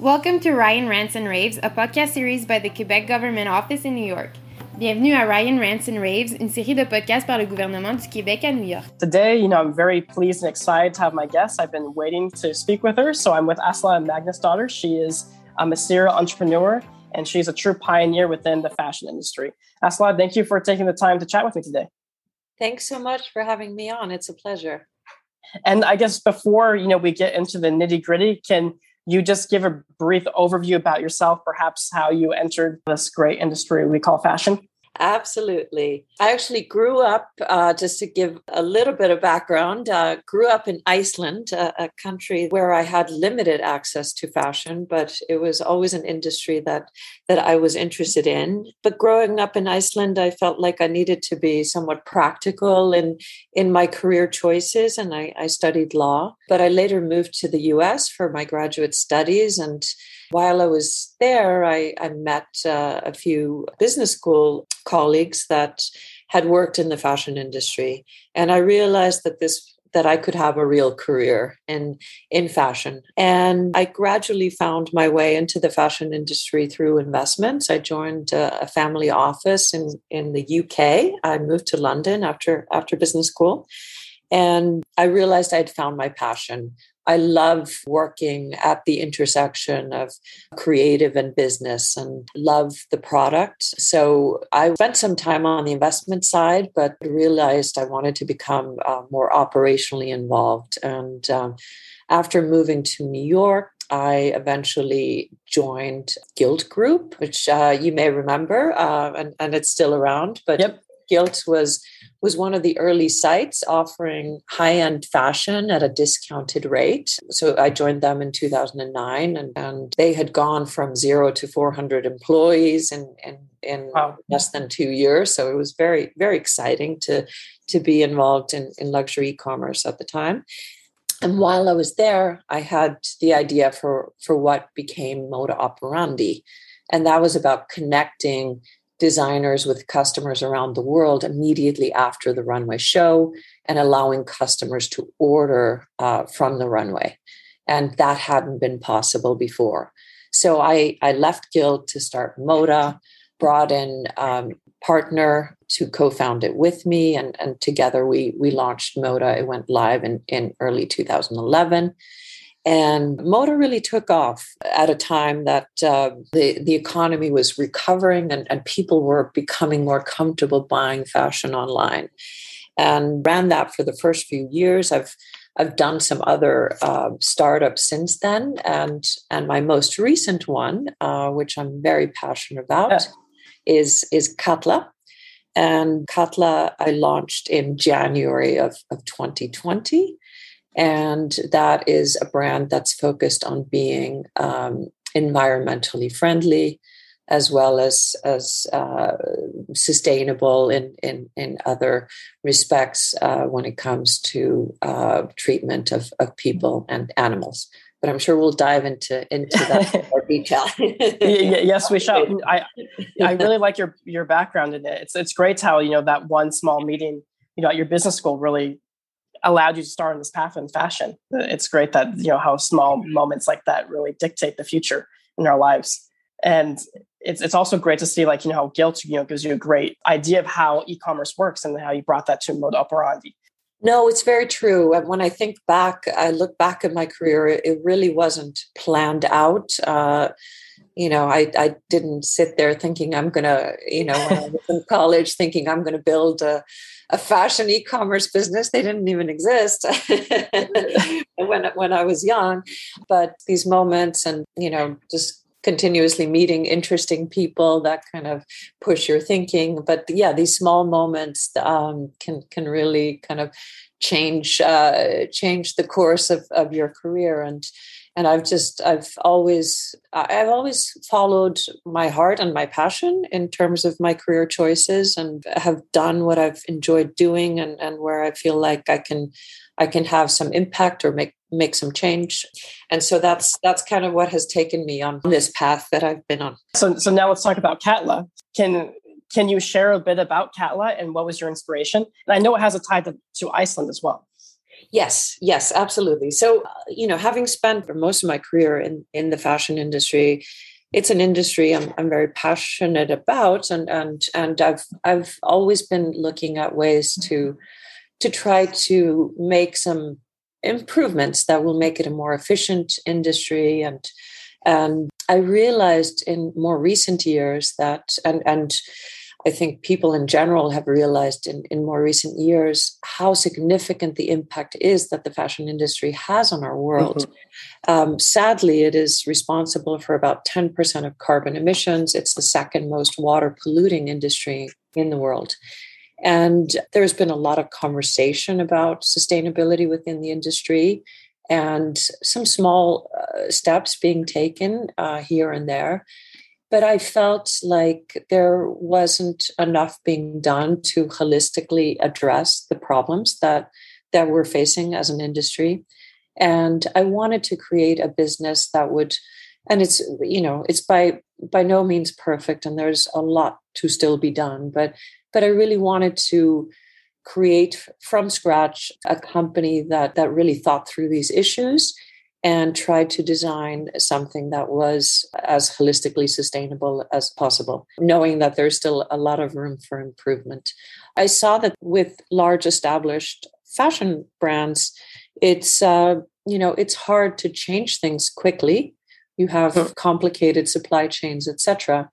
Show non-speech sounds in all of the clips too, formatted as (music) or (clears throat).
Welcome to Ryan Rants and Raves, a podcast series by the Quebec Government Office in New York. Bienvenue à Ryan Rants and Raves, une série de podcasts par le gouvernement du Québec à New York. Today, you know, I'm very pleased and excited to have my guest. I've been waiting to speak with her. So I'm with Aslaug Magnusdottir. She is a serial entrepreneur and she's a true pioneer within the fashion industry. Asla, thank you for taking the time to chat with me today. Thanks so much for having me on. It's a pleasure. And I guess before you know we get into the nitty gritty, can you just give a brief overview about yourself, perhaps how you entered this great industry we call fashion? Absolutely. I actually grew up, uh, just to give a little bit of background, uh, grew up in Iceland, a, a, country where I had limited access to fashion, but it was always an industry that that I was interested in. But growing up in Iceland, I felt like I needed to be somewhat practical in in my career choices, and I, I studied law. But I later moved to the U.S. for my graduate studies and while I was there, I, I met uh, a few business school colleagues that had worked in the fashion industry. And I realized that this that I could have a real career in in fashion. And I gradually found my way into the fashion industry through investments. I joined a, family office in in the UK. I moved to London after after business school. And I realized I'd found my passion. I love working at the intersection of creative and business and love the product. So I spent some time on the investment side, but realized I wanted to become uh, more operationally involved. And um, after moving to New York, I eventually joined Gilt Groupe, which uh, you may remember, uh, and, and it's still around. But yep. Gilt was was one of the early sites offering high-end fashion at a discounted rate. So I joined them in 2009 and, and they had gone from zero to 400 employees in, in, in wow. less than two years. So it was very, very exciting to, to be involved in, in luxury e-commerce at the time. And while I was there, I had the idea for, for what became Moda Operandi. And that was about connecting designers with customers around the world immediately after the runway show and allowing customers to order uh, from the runway. And that hadn't been possible before. So I, I left Gilt to start Moda, brought in um, partner to co-found it with me and, and together we we launched moda it went live in, in early 2011 and Moda really took off at a time that uh, the, the economy was recovering and, and people were becoming more comfortable buying fashion online. And ran that for the first few years. I've I've done some other uh, startups since then, and and my most recent one, uh, which I'm very passionate about, yeah. is is Katla, and Katla I launched in January of, of 2020, and that is a brand that's focused on being um, environmentally friendly as well as as uh, sustainable in, in in other respects uh, when it comes to uh, treatment of, of people and animals. But I'm sure we'll dive into into that more detail. (laughs) yes, we shall. I I really like your your background in it. It's it's great how you know that one small meeting you know at your business school really allowed you to start on this path in fashion. It's great that you know how small moments like that really dictate the future in our lives. And it's it's also great to see like you know how Gilt you know gives you a great idea of how e-commerce works and how you brought that to Moda Operandi. No, it's very true. And when I think back, I look back at my career, it really wasn't planned out. Uh, you know, I, I didn't sit there thinking I'm going to, you know, when I was in (laughs) college, thinking I'm going to build a, a fashion e-commerce business. They didn't even exist (laughs) when when I was young. But these moments, and you know, just continuously meeting interesting people that kind of push your thinking. But yeah, these small moments um, can can really kind of change uh, change the course of, of your career and and i've just i've always i've always followed my heart and my passion in terms of my career choices and have done what i've enjoyed doing and, and where i feel like i can i can have some impact or make make some change. And so that's that's kind of what has taken me on this path that i've been on. So so now let's talk about katla. Can can you share a bit about katla and what was your inspiration? And i know it has a tie to, to iceland as well Yes, yes, absolutely. So, uh, you know, having spent most of my career in in the fashion industry, it's an industry I'm, I'm very passionate about, and and and I've I've always been looking at ways to to try to make some improvements that will make it a more efficient industry and and I realized in more recent years that and and I think people in general have realized in, in more recent years how significant the impact is that the fashion industry has on our world. Mm-hmm. Um, sadly, it is responsible for about 10% of carbon emissions. It's the second most water polluting industry in the world. And there's been a lot of conversation about sustainability within the industry and some small uh, steps being taken uh, here and there but I felt like there wasn't enough being done to holistically address the problems that that we're facing as an industry. And I wanted to create a business that would, and it's you know it's by by no means perfect, and there's a lot to still be done. But but I really wanted to create from scratch a company that that really thought through these issues and tried to design something that was as holistically sustainable as possible, knowing that there's still a lot of room for improvement. I saw that with large established fashion brands, it's uh, you know it's hard to change things quickly. You have complicated supply chains, etc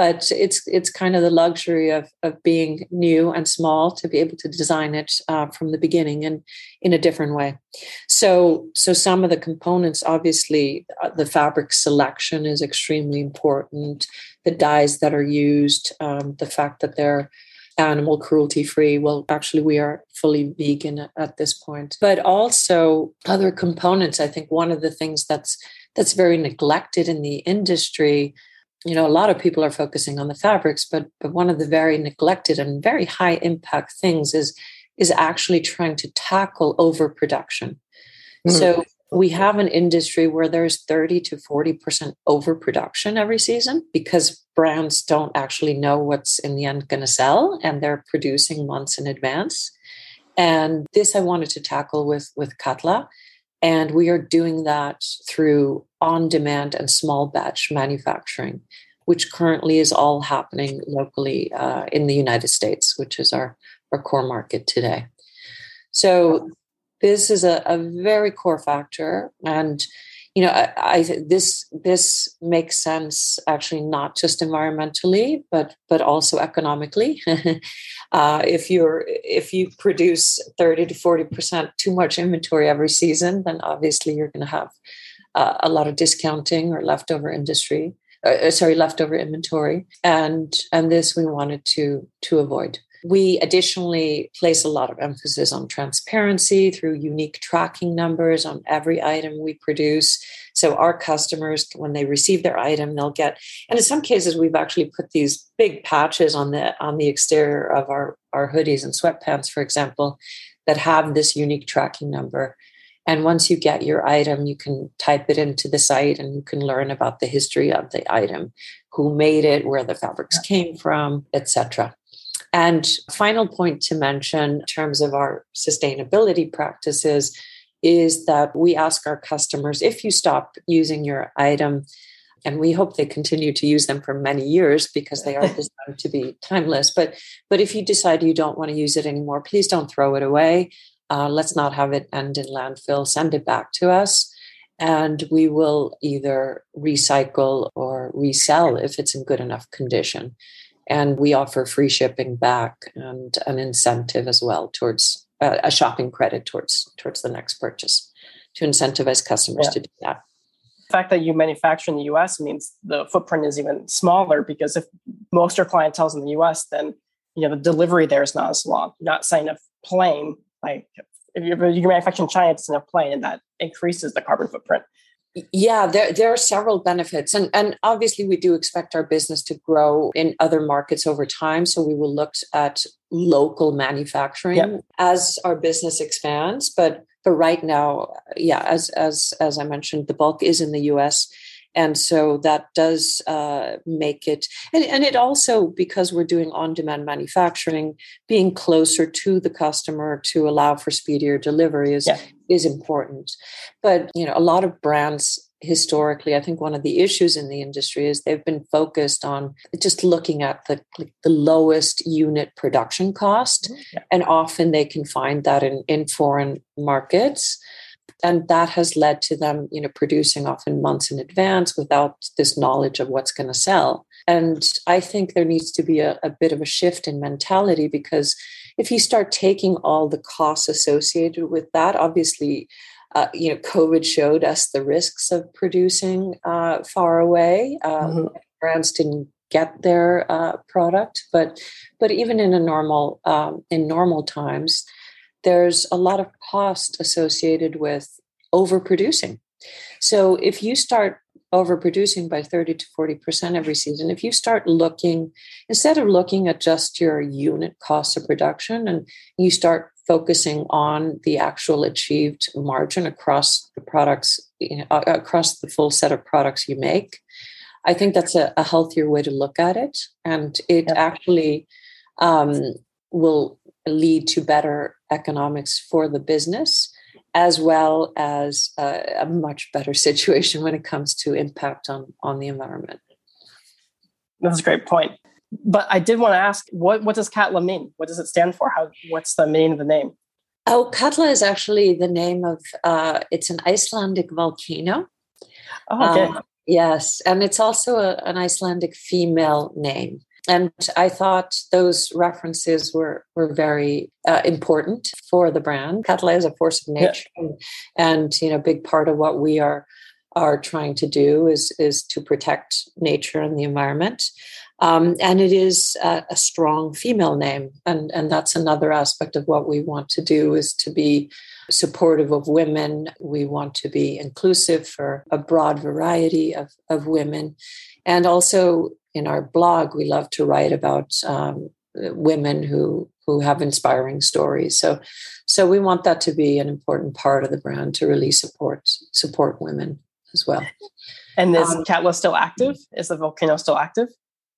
but it's it's kind of the luxury of of being new and small to be able to design it uh, from the beginning and in a different way. So so some of the components obviously uh, the fabric selection is extremely important. The dyes that are used um, the fact that they're animal cruelty free well actually we are fully vegan at this point. But also other components i think one of the things that's that's very neglected in the industry you know a lot of people are focusing on the fabrics but but one of the very neglected and very high impact things is is actually trying to tackle overproduction. Mm. so we have an industry where there's 30 to 40% overproduction every season because brands don't actually know what's in the end going to sell and they're producing months in advance. And this i wanted to tackle with with katla and we are doing that through on demand and small batch manufacturing, which currently is all happening locally uh, in the United States, which is our, our core market today. So, this is a, a very core factor. And you know, I, I, this this makes sense actually not just environmentally, but but also economically. (laughs) uh, if you're if you produce thirty to forty percent too much inventory every season, then obviously you're going to have uh, a lot of discounting or leftover industry. Uh, uh, sorry, leftover inventory, and and this we wanted to to avoid. We additionally place a lot of emphasis on transparency through unique tracking numbers on every item we produce. So our customers, when they receive their item, they'll get, and in some cases, we've actually put these big patches on the on the exterior of our, our hoodies and sweatpants, for example, that have this unique tracking number. And once you get your item, you can type it into the site and you can learn about the history of the item, who made it, where the fabrics came from, etc. And final point to mention in terms of our sustainability practices is that we ask our customers if you stop using your item, and we hope they continue to use them for many years because they are (laughs) designed to be timeless. But but if you decide you don't want to use it anymore, please don't throw it away. Uh, let's not have it end in landfill. Send it back to us, and we will either recycle or resell if it's in good enough condition and we offer free shipping back and an incentive as well towards uh, a shopping credit towards towards the next purchase to incentivize customers yeah. to do that. The fact that you manufacture in the us means the footprint is even smaller because if most of your clientele is in the us then you know the delivery there is not as long. You're not saying a plane like if you, if you manufacture in china it's in a plane and that increases the carbon footprint yeah, there, there are several benefits. And, and obviously, we do expect our business to grow in other markets over time. So we will look at local manufacturing yep. as our business expands. But but right now, yeah, as as as I mentioned, the bulk is in the US. And so that does uh, make it and, and it also because we're doing on-demand manufacturing being closer to the customer to allow for speedier delivery is yeah. is important but you know a lot of brands historically i think one of the issues in the industry is they've been focused on just looking at the the lowest unit production cost mm-hmm. yeah. and often they can find that in in foreign markets and that has led to them you know producing often months in advance without this knowledge of what's going to sell and i think there needs to be a, a, bit of a shift in mentality because if you start taking all the costs associated with that obviously uh, you know covid showed us the risks of producing uh, far away uh, mm-hmm. brands didn't get their uh, product but but even in a normal um, in normal times there's a lot of cost associated with overproducing. So if you start overproducing by 30 to 40% every season, if you start looking, instead of looking at just your unit cost of production and you start focusing on the actual achieved margin across the products, you know, across the full set of products you make, I think that's a, a healthier way to look at it. And it yeah. actually um, will lead to better economics for the business as well as a, a, much better (laughs) situation when it comes to impact on on the environment. That's a great point. But i did want to ask what what does katla mean? What does it stand for? How what's the meaning of the name? Oh katla is actually the name of uh, it's an icelandic volcano. Oh, okay. Um, yes and it's also a, an icelandic female name and I thought those references were were very uh, important for the brand. Katla is a force of nature, yeah. and, and, you know, a big part of what we are are trying to do is is to protect nature and the environment. Um, and it is a, a, strong female name, and and that's another aspect of what we want to do is to be supportive of women. We want to be inclusive for a broad variety of of women, and also in our blog, we love to write about um, women who who have inspiring stories. So, so we want that to be an important part of the brand to really support support women as well. And is um, Katla still active? Is the volcano still active?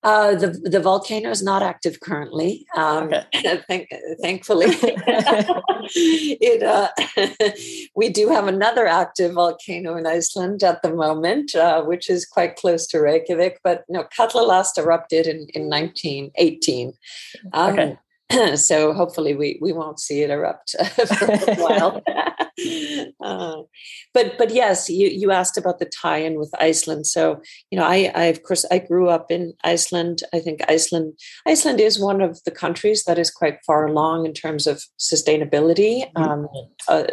Uh, the the volcano is not active currently. Um, okay. (laughs) thank, thankfully, (laughs) it uh, (laughs) we do have another active volcano in Iceland at the moment, uh, which is quite close to Reykjavik. But no, Katla last erupted in in 1918. Um, okay. (clears throat) so hopefully we we won't see it erupt (laughs) for a while. (laughs) (laughs) uh, but but yes, you you asked about the tie-in with Iceland. So you know, I I of course I grew up in Iceland. I think Iceland Iceland is one of the countries that is quite far along in terms of sustainability. Mm-hmm. Um, uh,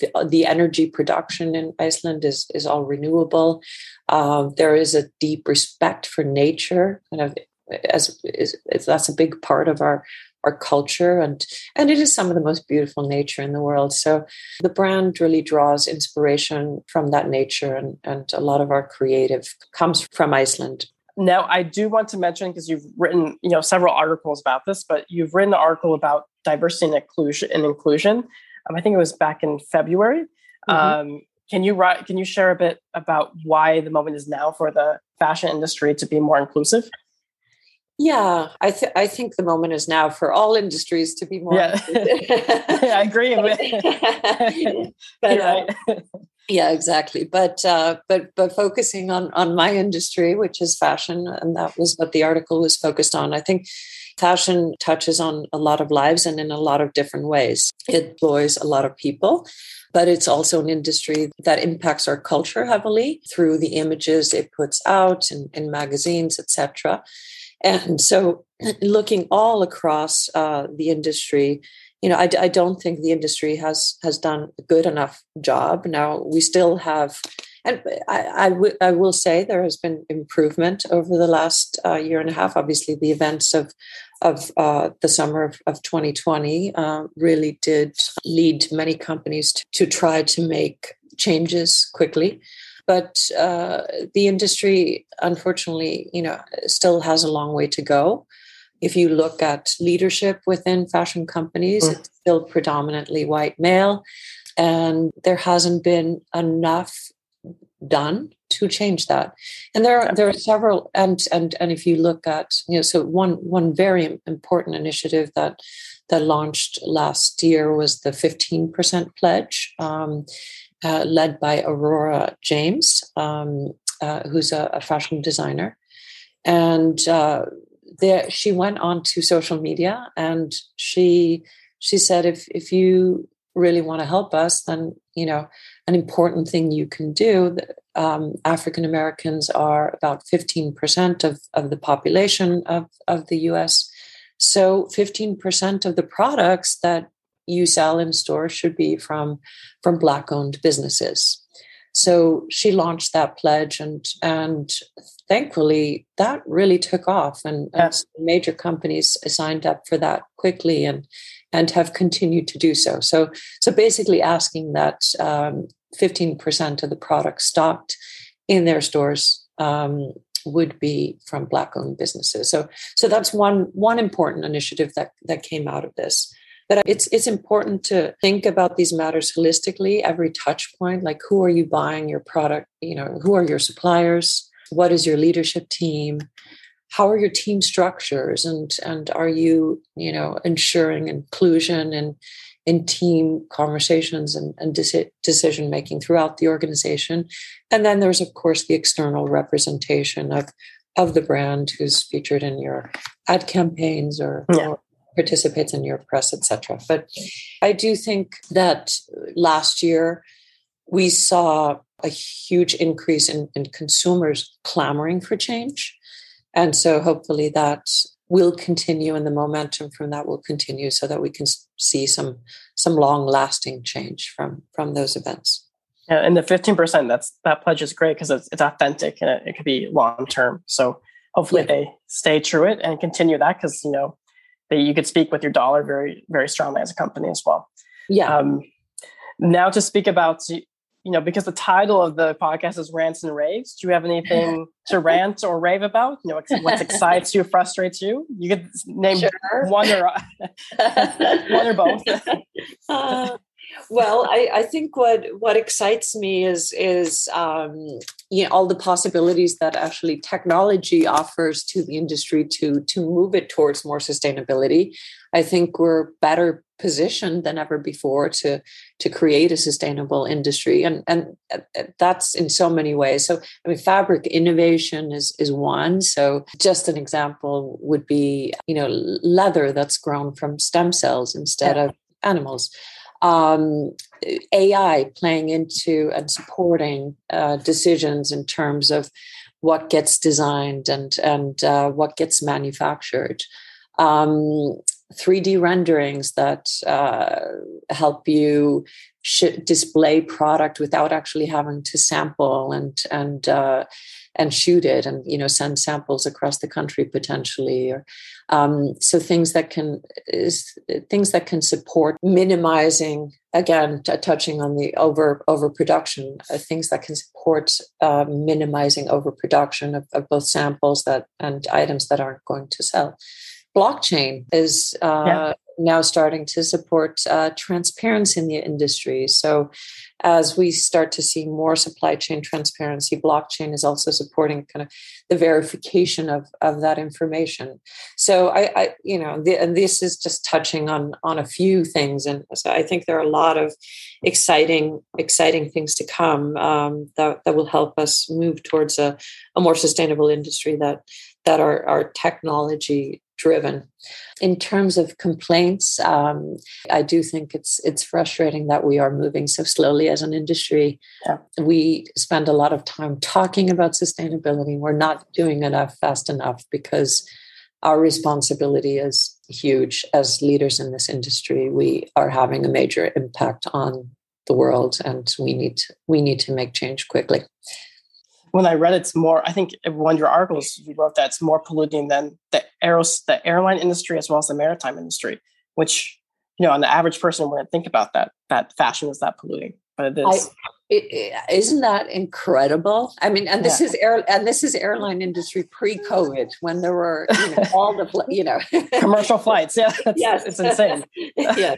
the, uh, the, energy production in Iceland is is all renewable. Um, there is a deep respect for nature, kind of as is, that's a big part of our our culture and and it is some of the most beautiful nature in the world. So the brand really draws inspiration from that nature and and a lot of our creative comes from iceland. Now i do want to mention because you've written you know several articles about this but you've written an article about diversity and inclusion and inclusion um, i think it was back in february. Mm-hmm. um, can you write can you share a bit about why the moment is now for the fashion industry to be more inclusive yeah, I, th- I think the moment is now for all industries to be more. Yeah, (laughs) yeah I agree with. (laughs) (laughs) but, uh, yeah, exactly. But uh, but but focusing on on my industry, which is fashion, and that was what the article was focused on. I think fashion touches on a lot of lives and in a lot of different ways. It employs a lot of people but it's also an industry that impacts our culture heavily through the images it puts out in, in magazines, etc. And so, looking all across uh, the industry, you know, I, I, don't think the industry has has done a good enough job. Now we still have, and I, I, w- I will say there has been improvement over the last uh, year and a half. Obviously, the events of of uh, the summer of, of 2020 uh, really did lead many companies to, to try to make changes quickly but uh, the industry unfortunately you know still has a long way to go if you look at leadership within fashion companies mm. it's still predominantly white male and there hasn't been enough done to change that and there are there are several and and and if you look at you know so one one very important initiative that that launched last year was the 15% pledge um, uh, led by aurora james um, uh, who's a, a, fashion designer. And uh, there she went on to social media and she she said if if you really want to help us then you know an important thing you can do um, african americans are about 15% of, of the population of, of the us so 15% of the products that you sell in stores should be from from black owned businesses. So she launched that pledge and and thankfully that really took off and, and major companies signed up for that quickly and and have continued to do so. So so basically asking that um, 15% of the products stocked in their stores um, would be from black owned businesses. So so that's one one important initiative that that came out of this but it's it's important to think about these matters holistically every touch point like who are you buying your product you know who are your suppliers? What is your leadership team? How are your team structures? And and are you you know ensuring inclusion and in team conversations and, and decision making throughout the organization? And then there's of course the external representation of of the brand who's featured in your ad campaigns or, yeah. or participates in your press, etc. But I do think that last year we saw a huge increase in, in consumers clamoring for change. And so hopefully that will continue and the momentum from that will continue so that we can see some some long lasting change from from those events. Yeah, and the 15% that's that pledge is great because it's, it's authentic and it, it could be long term. So hopefully yeah. they stay true it and continue that because you know that you could speak with your dollar very very strongly as a company as well. Yeah. Um, now to speak about you know because the title of the podcast is rants and raves. Do you have anything (laughs) to rant or rave about? You know what excites you, frustrates you? You could name sure. one or (laughs) (laughs) one or both. Uh, well, I, I, think what what excites me is is um, you know all the possibilities that actually technology offers to the industry to to move it towards more sustainability. I think we're better positioned than ever before to to create a sustainable industry, and and uh, that's in so many ways. So I mean, fabric innovation is is one. So just an example would be you know leather that's grown from stem cells instead of animals um, AI playing into and supporting uh, decisions in terms of what gets designed and and uh, what gets manufactured. Um, 3D renderings that uh, help you sh- display product without actually having to sample and and uh, and shoot it and you know send samples across the country potentially or um, so things that can is things that can support minimizing again t- touching on the over overproduction uh, things that can support uh, minimizing overproduction of, of both samples that and items that aren't going to sell blockchain is uh, yeah. Now starting to support uh, transparency in the industry. So, as we start to see more supply chain transparency, blockchain is also supporting kind of the verification of, of that information. So, I, I you know, the, and this is just touching on on a few things, and so I think there are a lot of exciting exciting things to come um, that that will help us move towards a, a more sustainable industry that that our, our technology driven. In terms of complaints, um, I do think it's it's frustrating that we are moving so slowly as an industry. Yeah. We spend a lot of time talking about sustainability. We're not doing enough fast enough because our responsibility is huge as leaders in this industry. We are having a major impact on the world, and we need to, we need to make change quickly when I read it's more, I think uh, one of your articles you wrote that it's more polluting than the aeros, the airline industry as well as the maritime industry, which you know, on the average person wouldn't think about that that fashion is that polluting, but it is. Is isn't that incredible? I mean, and this yeah. is air and this is airline industry pre-COVID when there were you know, (laughs) all the you know commercial flights. Yeah, (laughs) it's, yes, it's insane. (laughs) yeah,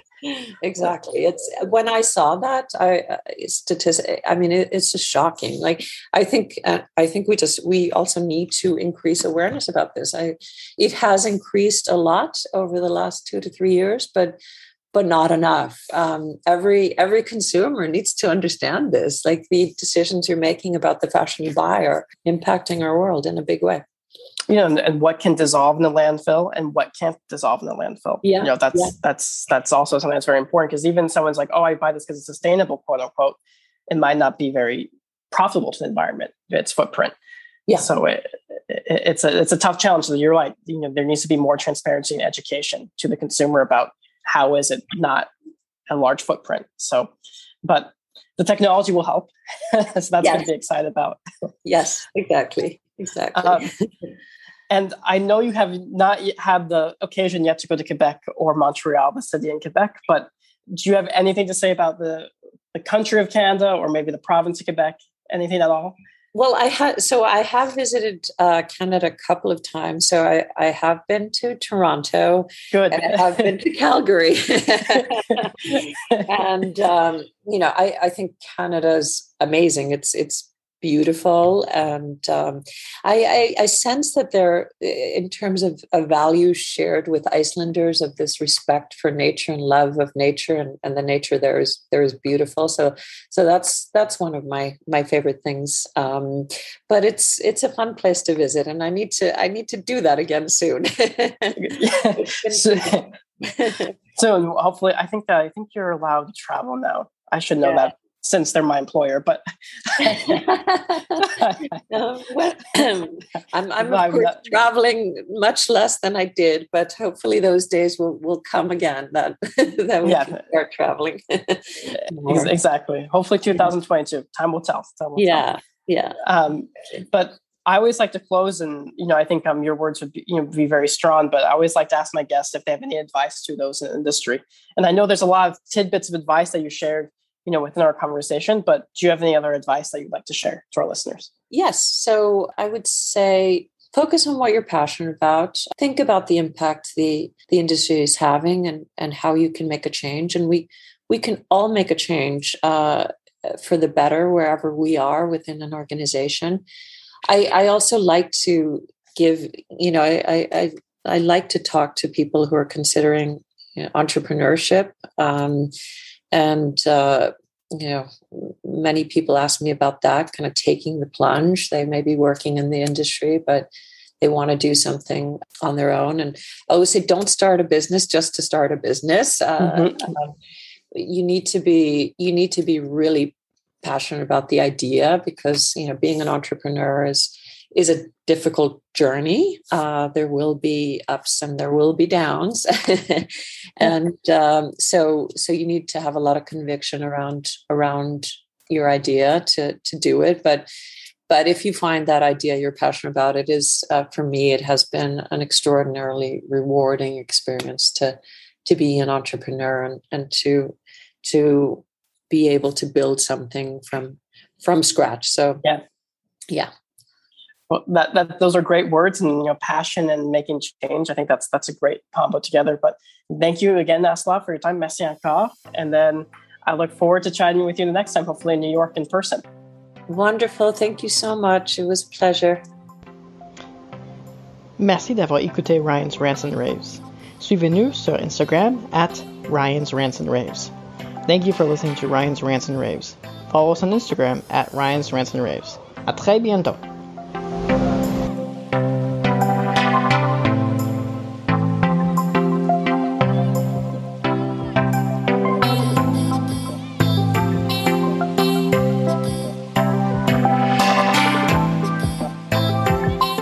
exactly. It's when I saw that I uh, statistic. I mean, it, it's just shocking. Like I think uh, I think we just we also need to increase awareness about this. I it has increased a lot over the last two to three years, but but not enough. Um, every every consumer needs to understand this. Like the decisions you're making about the fashion you buy are impacting our world in a big way. You know, and, and what can dissolve in the landfill and what can't dissolve in the landfill. Yeah, you know, that's yeah. that's that's also something that's very important because even someone's like, "Oh, I buy this because it's sustainable," quote unquote, it might not be very profitable to the environment, its footprint. Yeah. So it, it, it's a it's a tough challenge. So you're like, you know, there needs to be more transparency and education to the consumer about how is it not a large footprint? So, but the technology will help. (laughs) so that's yes. going to be excited about. yes, exactly. Exactly. Um, and I know you have not had the occasion yet to go to Quebec or Montreal, the city in Quebec, but do you have anything to say about the, the country of Canada or maybe the province of Quebec? Anything at all? Well, I have so I have visited uh, Canada a couple of times. So I, I have been to Toronto. Good. And I have been to Calgary. (laughs) (laughs) and um, you know, I, I think Canada's amazing. It's it's beautiful. And um, I, I, I, sense that there, in terms of a value shared with Icelanders of this respect for nature and love of nature, and, and the nature there is there is beautiful. So so that's that's one of my my favorite things. Um, but it's it's a fun place to visit, and I need to I need to do that again soon. (laughs) (laughs) so, (laughs) so hopefully, I think that I think you're allowed to travel now. I should know yeah. that since they're my employer. But (laughs) (laughs) um, well, (clears throat) I'm, I'm of course not, traveling much less than I did, but hopefully those days will, will come again. That (laughs) that we yeah. can start traveling. exactly. Hopefully, 2022. Time will tell. Time will yeah, tell. yeah. Um, but I always like to close, and you know, I think um, your words would be, you know, be very strong. But I always like to ask my guests if they have any advice to those in the industry. And I know there's a lot of tidbits of advice that you shared you know within our conversation but do you have any other advice that you'd like to share to our listeners? Yes so i would say focus on what you're passionate about. Think about the impact the the industry is having and and how you can make a change. And we we can all make a change uh, for the better wherever we are within an organization. I i also like to give you know i i i like to talk to people who are considering you know, entrepreneurship. Um, and uh, you know many people ask me about that kind of taking the plunge. They may be working in the industry but they want to do something on their own. And i always say don't start a business just to start a business. Uh, mm-hmm. um, you need to be you need to be really passionate about the idea because you know being an entrepreneur is is a difficult journey. Uh, there will be ups and there will be downs, (laughs) and um, so so you need to have a lot of conviction around around your idea to to do it. But but if you find that idea you're passionate about, it is uh, for me it has been an extraordinarily rewarding experience to to be an entrepreneur and and to to be able to build something from from scratch. So yeah yeah well, that, that those are great words and you know passion and making change. I think that's that's a great combo together. But thank you again, Asla, for your time. Merci encore. And then I look forward to chatting with you the next time, hopefully in New York in person. Wonderful. Thank you so much. It was a pleasure. Merci d'avoir écouté Ryan's Rants and Raves. Suivez-nous sur Instagram at Ryan's Rants and Raves. Thank you for listening to Ryan's Rants and Raves. Follow us on Instagram at Ryan's Rants and Raves. À très bientôt.